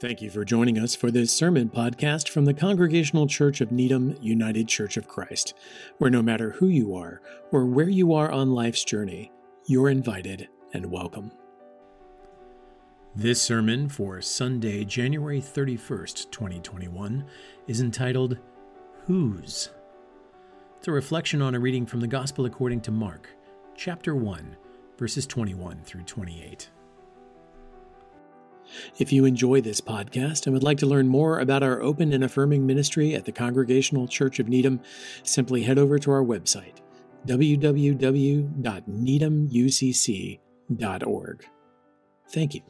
Thank you for joining us for this sermon podcast from the Congregational Church of Needham United Church of Christ, where no matter who you are or where you are on life's journey, you're invited and welcome. This sermon for Sunday, January 31st, 2021, is entitled Whose? It's a reflection on a reading from the Gospel according to Mark, chapter 1, verses 21 through 28. If you enjoy this podcast and would like to learn more about our open and affirming ministry at the Congregational Church of Needham, simply head over to our website, www.needhamucc.org. Thank you.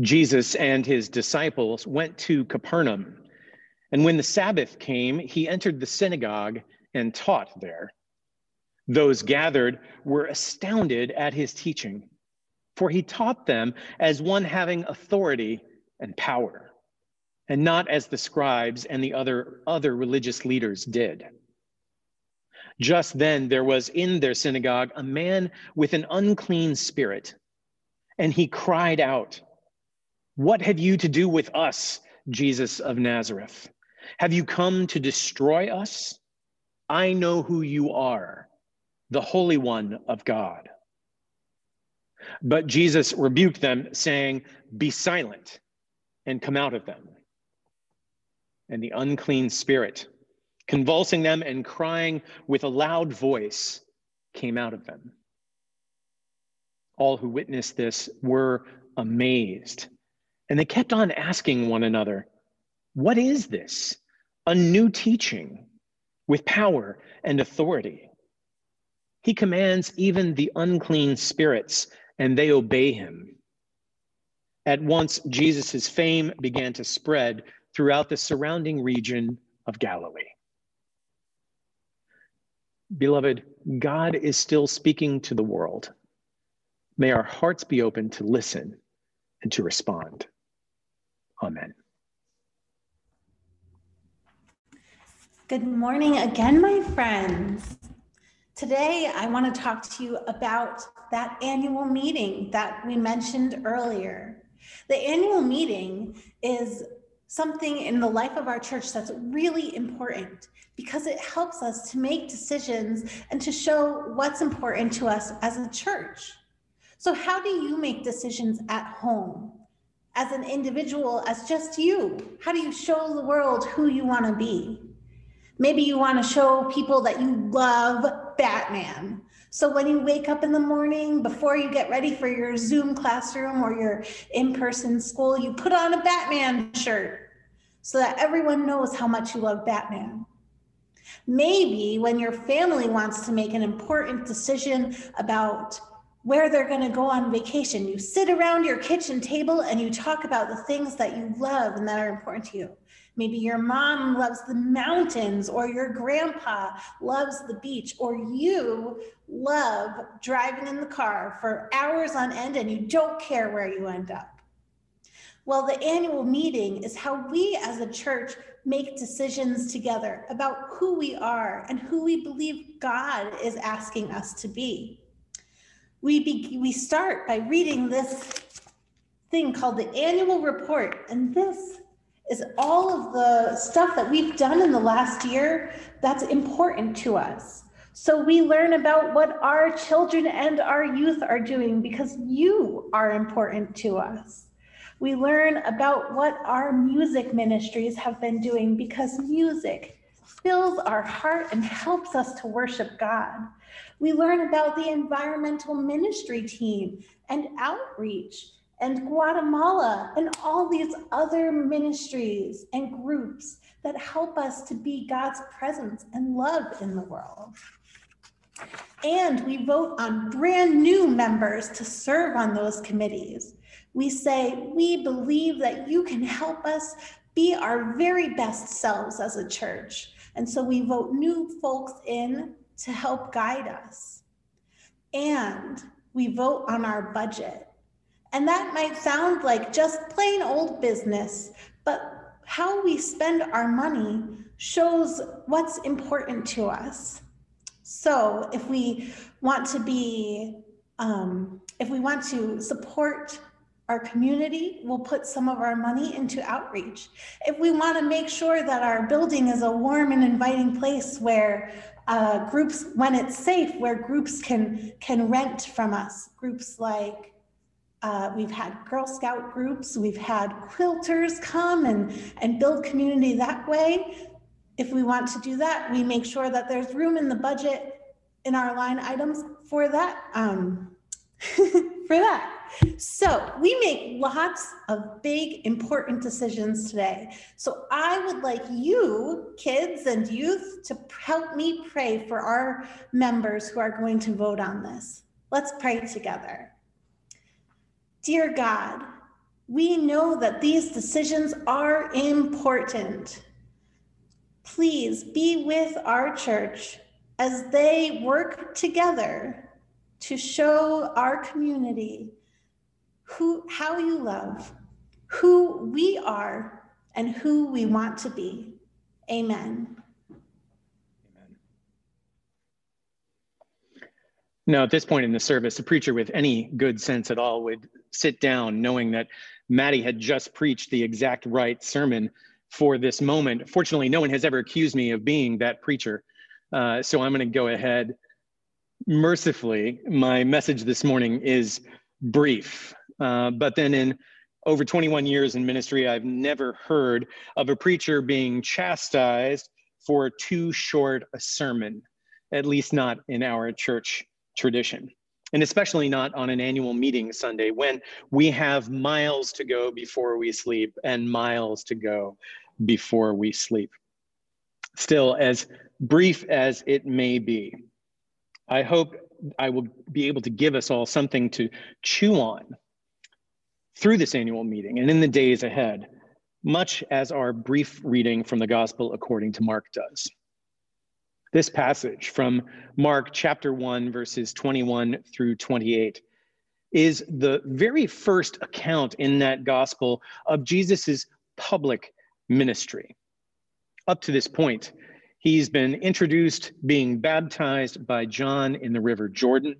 Jesus and his disciples went to Capernaum, and when the Sabbath came, he entered the synagogue and taught there. Those gathered were astounded at his teaching for he taught them as one having authority and power, and not as the scribes and the other, other religious leaders did. Just then there was in their synagogue a man with an unclean spirit, and he cried out, What have you to do with us, Jesus of Nazareth? Have you come to destroy us? I know who you are, the Holy One of God. But Jesus rebuked them, saying, Be silent and come out of them. And the unclean spirit, convulsing them and crying with a loud voice, came out of them. All who witnessed this were amazed, and they kept on asking one another, What is this? A new teaching with power and authority. He commands even the unclean spirits and they obey him. At once, Jesus' fame began to spread throughout the surrounding region of Galilee. Beloved, God is still speaking to the world. May our hearts be open to listen and to respond. Amen. Good morning again, my friends. Today, I want to talk to you about that annual meeting that we mentioned earlier. The annual meeting is something in the life of our church that's really important because it helps us to make decisions and to show what's important to us as a church. So, how do you make decisions at home? As an individual, as just you, how do you show the world who you want to be? Maybe you want to show people that you love Batman. So when you wake up in the morning, before you get ready for your Zoom classroom or your in person school, you put on a Batman shirt so that everyone knows how much you love Batman. Maybe when your family wants to make an important decision about where they're going to go on vacation, you sit around your kitchen table and you talk about the things that you love and that are important to you. Maybe your mom loves the mountains, or your grandpa loves the beach, or you love driving in the car for hours on end and you don't care where you end up. Well, the annual meeting is how we as a church make decisions together about who we are and who we believe God is asking us to be. We, be, we start by reading this thing called the annual report, and this is all of the stuff that we've done in the last year that's important to us. So we learn about what our children and our youth are doing because you are important to us. We learn about what our music ministries have been doing because music fills our heart and helps us to worship God. We learn about the environmental ministry team and outreach and Guatemala and all these other ministries and groups that help us to be God's presence and love in the world. And we vote on brand new members to serve on those committees. We say, we believe that you can help us be our very best selves as a church. And so we vote new folks in to help guide us. And we vote on our budget. And that might sound like just plain old business, but how we spend our money shows what's important to us. So if we want to be, um, if we want to support our community, we'll put some of our money into outreach. If we want to make sure that our building is a warm and inviting place where uh, groups, when it's safe, where groups can can rent from us, groups like uh, we've had Girl Scout groups, we've had quilters come and, and build community that way. If we want to do that, we make sure that there's room in the budget in our line items for that. Um, for that. So we make lots of big, important decisions today. So I would like you, kids and youth, to help me pray for our members who are going to vote on this. Let's pray together. Dear God, we know that these decisions are important. Please be with our church as they work together to show our community who, how you love, who we are, and who we want to be. Amen. Now, at this point in the service, a preacher with any good sense at all would sit down knowing that Maddie had just preached the exact right sermon for this moment. Fortunately, no one has ever accused me of being that preacher. Uh, so I'm going to go ahead. Mercifully, my message this morning is brief. Uh, but then in over 21 years in ministry, I've never heard of a preacher being chastised for too short a sermon, at least not in our church tradition. And especially not on an annual meeting Sunday when we have miles to go before we sleep and miles to go before we sleep. Still, as brief as it may be, I hope I will be able to give us all something to chew on through this annual meeting and in the days ahead, much as our brief reading from the Gospel according to Mark does. This passage from Mark chapter 1, verses 21 through 28 is the very first account in that gospel of Jesus's public ministry. Up to this point, he's been introduced being baptized by John in the River Jordan.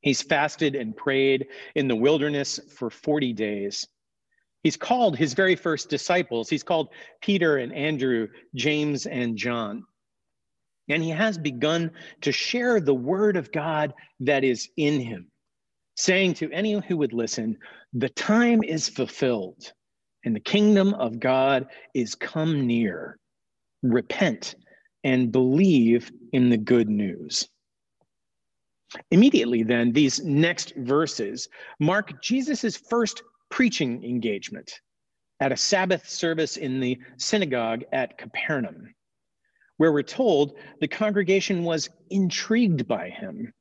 He's fasted and prayed in the wilderness for 40 days. He's called his very first disciples. He's called Peter and Andrew, James and John. And he has begun to share the word of God that is in him, saying to anyone who would listen, The time is fulfilled, and the kingdom of God is come near. Repent and believe in the good news. Immediately, then, these next verses mark Jesus' first preaching engagement at a Sabbath service in the synagogue at Capernaum where we're told the congregation was intrigued by him,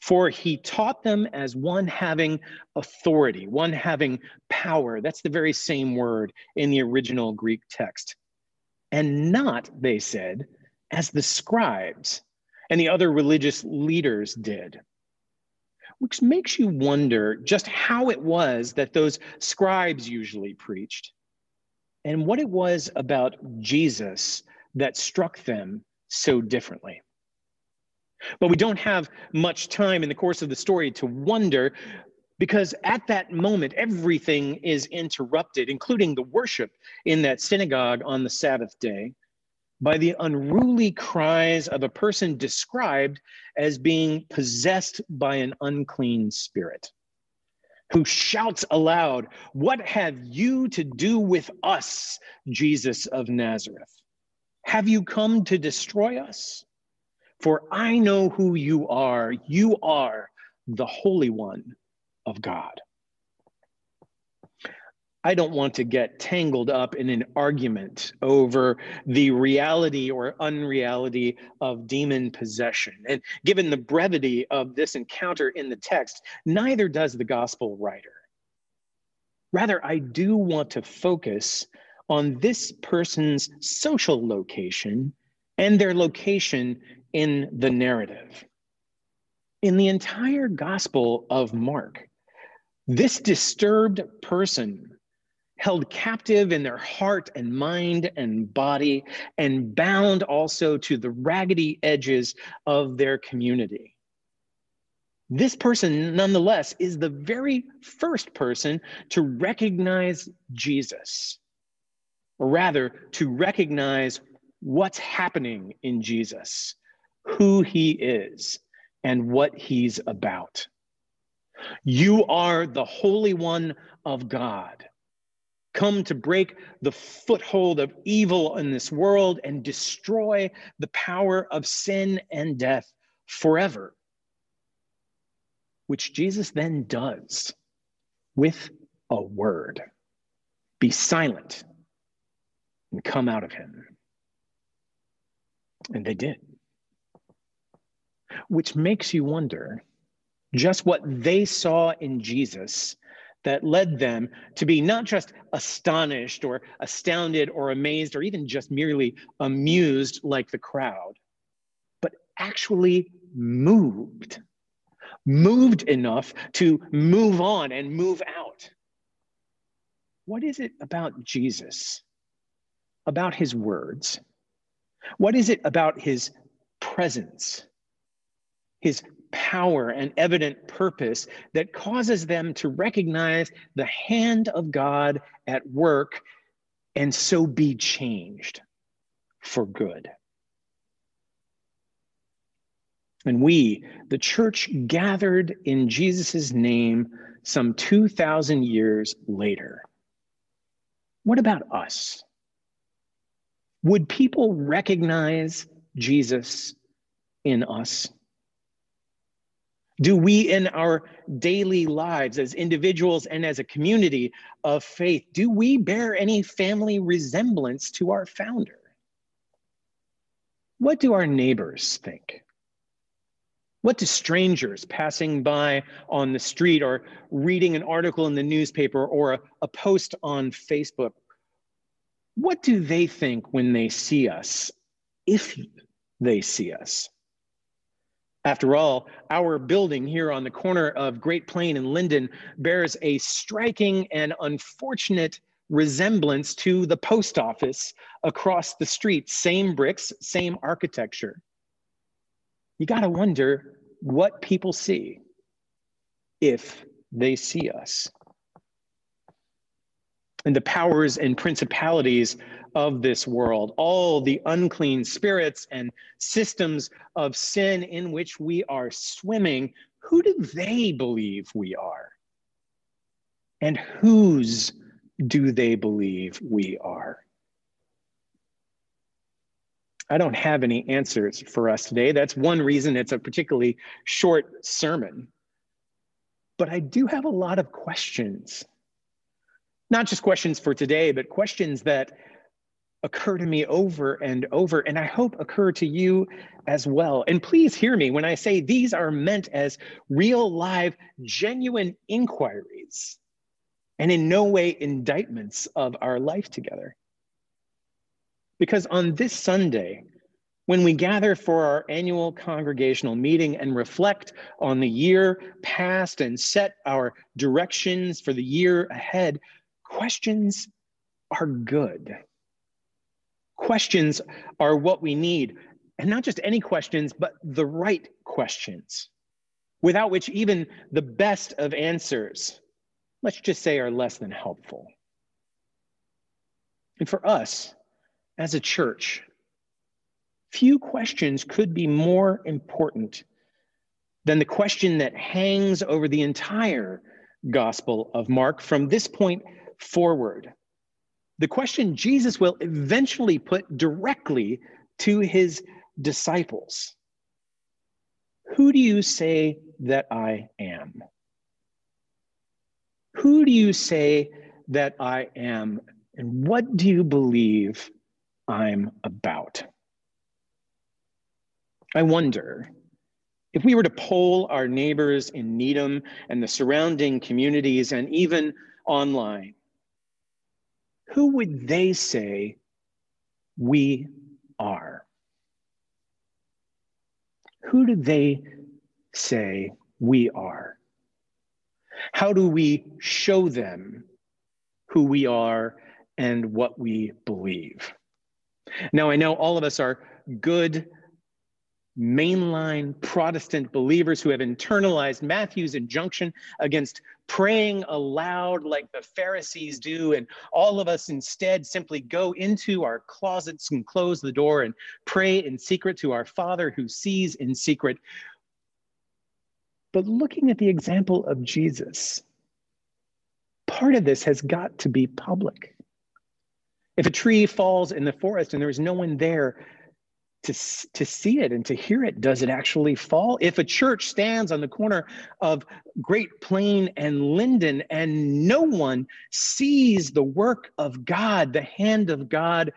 for he taught them as one having authority, one having power. That's the very same word in the original Greek text. And not, they said, as the scribes and the other religious leaders did. Which makes you wonder just how it was that those scribes usually preached and what it was about Jesus that struck them so differently. But we don't have much time in the course of the story to wonder because at that moment, everything is interrupted, including the worship in that synagogue on the Sabbath day, by the unruly cries of a person described as being possessed by an unclean spirit, who shouts aloud, What have you to do with us, Jesus of Nazareth? Have you come to destroy us? For I know who you are. You are the Holy One of God. I don't want to get tangled up in an argument over the reality or unreality of demon possession. And given the brevity of this encounter in the text, neither does the gospel writer. Rather, I do want to focus on this person's social location and their location in the narrative. In the entire Gospel of Mark, this disturbed person held captive in their heart and mind and body and bound also to the raggedy edges of their community. this person, nonetheless, is the very first person to recognize Jesus, or rather, to recognize what's happening in Jesus, who he is, and what he's about. You are the Holy One of God, come to break the foothold of evil in this world and destroy the power of sin and death forever which Jesus then does with a word. Be silent and come out of him. And they did. Which makes you wonder just what they saw in Jesus that led them to be not just astonished or astounded or amazed or even just merely amused like the crowd, but actually moved moved enough to move on and move out. What is it about Jesus, about his words? What is it about his presence, his power and evident purpose that causes them to recognize the hand of God at work and so be changed for good? And we, the church, gathered in Jesus' name some 2,000 years later. What about us? Would people recognize Jesus in us? Do we, in our daily lives as individuals and as a community of faith, do we bear any family resemblance to our founder? What do our neighbors think? What do strangers passing by on the street or reading an article in the newspaper or a, a, post on Facebook, what do they think when they see us, if they see us? After all, our building here on the corner of Great Plain and Linden bears a striking and unfortunate resemblance to the post office across the street. Same bricks, same architecture you got to wonder what people see if they see us. And the powers and principalities of this world, all the unclean spirits and systems of sin in which we are swimming, who do they believe we are? And whose do they believe we are? I don't have any answers for us today. That's one reason it's a particularly short sermon. But I do have a lot of questions. Not just questions for today, but questions that occur to me over and over, and I hope occur to you as well. And please hear me when I say these are meant as real, live, genuine inquiries, and in no way indictments of our life together. Because on this Sunday, when we gather for our annual congregational meeting and reflect on the year past and set our directions for the year ahead, questions are good. Questions are what we need, and not just any questions, but the right questions, without which even the best of answers, let's just say, are less than helpful. And for us, as a church, few questions could be more important than the question that hangs over the entire Gospel of Mark from this point forward. The question Jesus will eventually put directly to his disciples Who do you say that I am? Who do you say that I am? And what do you believe I'm about. I wonder if we were to poll our neighbors in Needham and the surrounding communities and even online, who would they say we are? Who do they say we are? How do we show them who we are and what we believe? Now, I know all of us are good mainline Protestant believers who have internalized Matthew's injunction against praying aloud like the Pharisees do, and all of us instead simply go into our closets and close the door and pray in secret to our Father who sees in secret. But looking at the example of Jesus, part of this has got to be public. If a tree falls in the forest and there's no one there, to, to see it and to hear it. Does it actually fall? If a church stands on the corner of Great Plain and Linden and no one sees the work of God, the hand of God,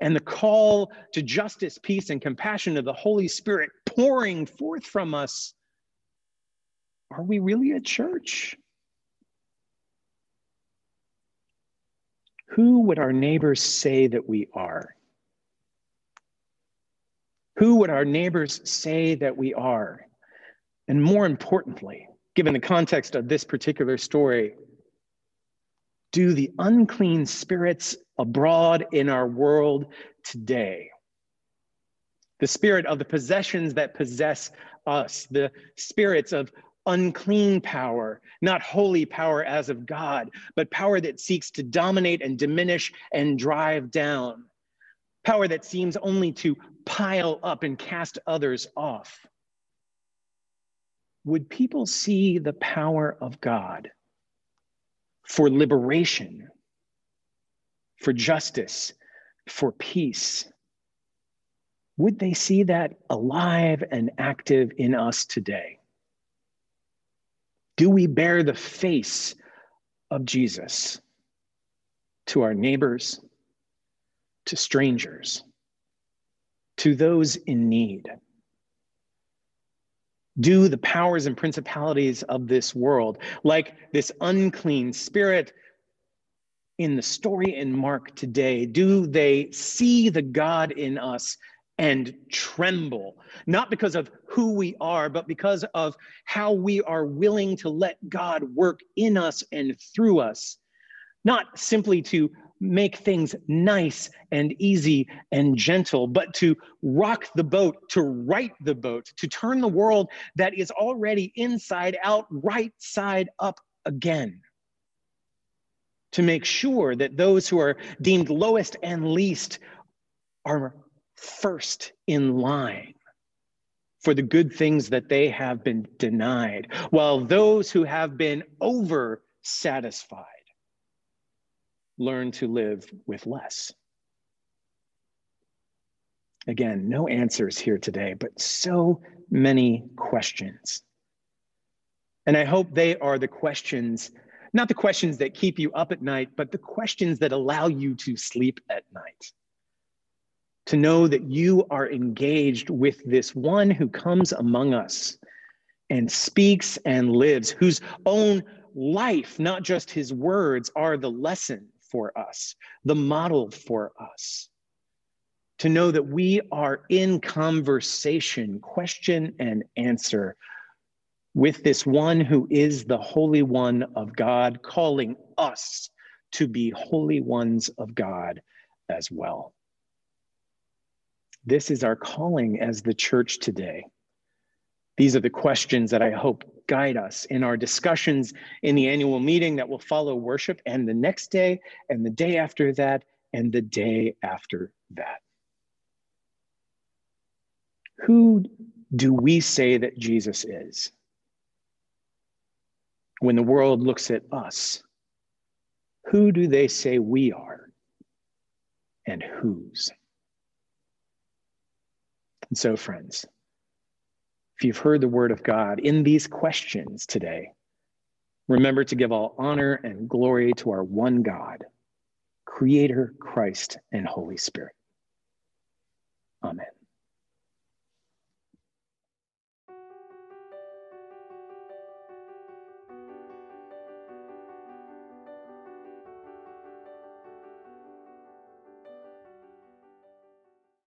and the call to justice, peace, and compassion of the Holy Spirit pouring forth from us, are we really a church? Who would our neighbors say that we are? Who would our neighbors say that we are? And more importantly, given the context of this particular story, do the unclean spirits abroad in our world today, the spirit of the possessions that possess us, the spirits of unclean power, not holy power as of God, but power that seeks to dominate and diminish and drive down, power that seems only to pile up and cast others off? Would people see the power of God for liberation, for justice, for peace? Would they see that alive and active in us today? Do we bear the face of Jesus to our neighbors, to strangers? to those in need. Do the powers and principalities of this world, like this unclean spirit in the story in Mark today, do they see the God in us and tremble, not because of who we are, but because of how we are willing to let God work in us and through us, not simply to make things nice and easy and gentle, but to rock the boat, to right the boat, to turn the world that is already inside out, right side up again. To make sure that those who are deemed lowest and least are first in line for the good things that they have been denied, while those who have been over satisfied learn to live with less? Again, no answers here today, but so many questions. And I hope they are the questions, not the questions that keep you up at night, but the questions that allow you to sleep at night. To know that you are engaged with this one who comes among us and speaks and lives, whose own life, not just his words, are the lesson for us, the model for us. To know that we are in conversation, question and answer with this one who is the Holy One of God, calling us to be holy ones of God as well. This is our calling as the church today. These are the questions that I hope guide us in our discussions in the annual meeting that will follow worship and the next day and the day after that and the day after that. Who do we say that Jesus is? When the world looks at us, who do they say we are and whose? And so, friends, if you've heard the word of God in these questions today, remember to give all honor and glory to our one God, Creator, Christ, and Holy Spirit. Amen.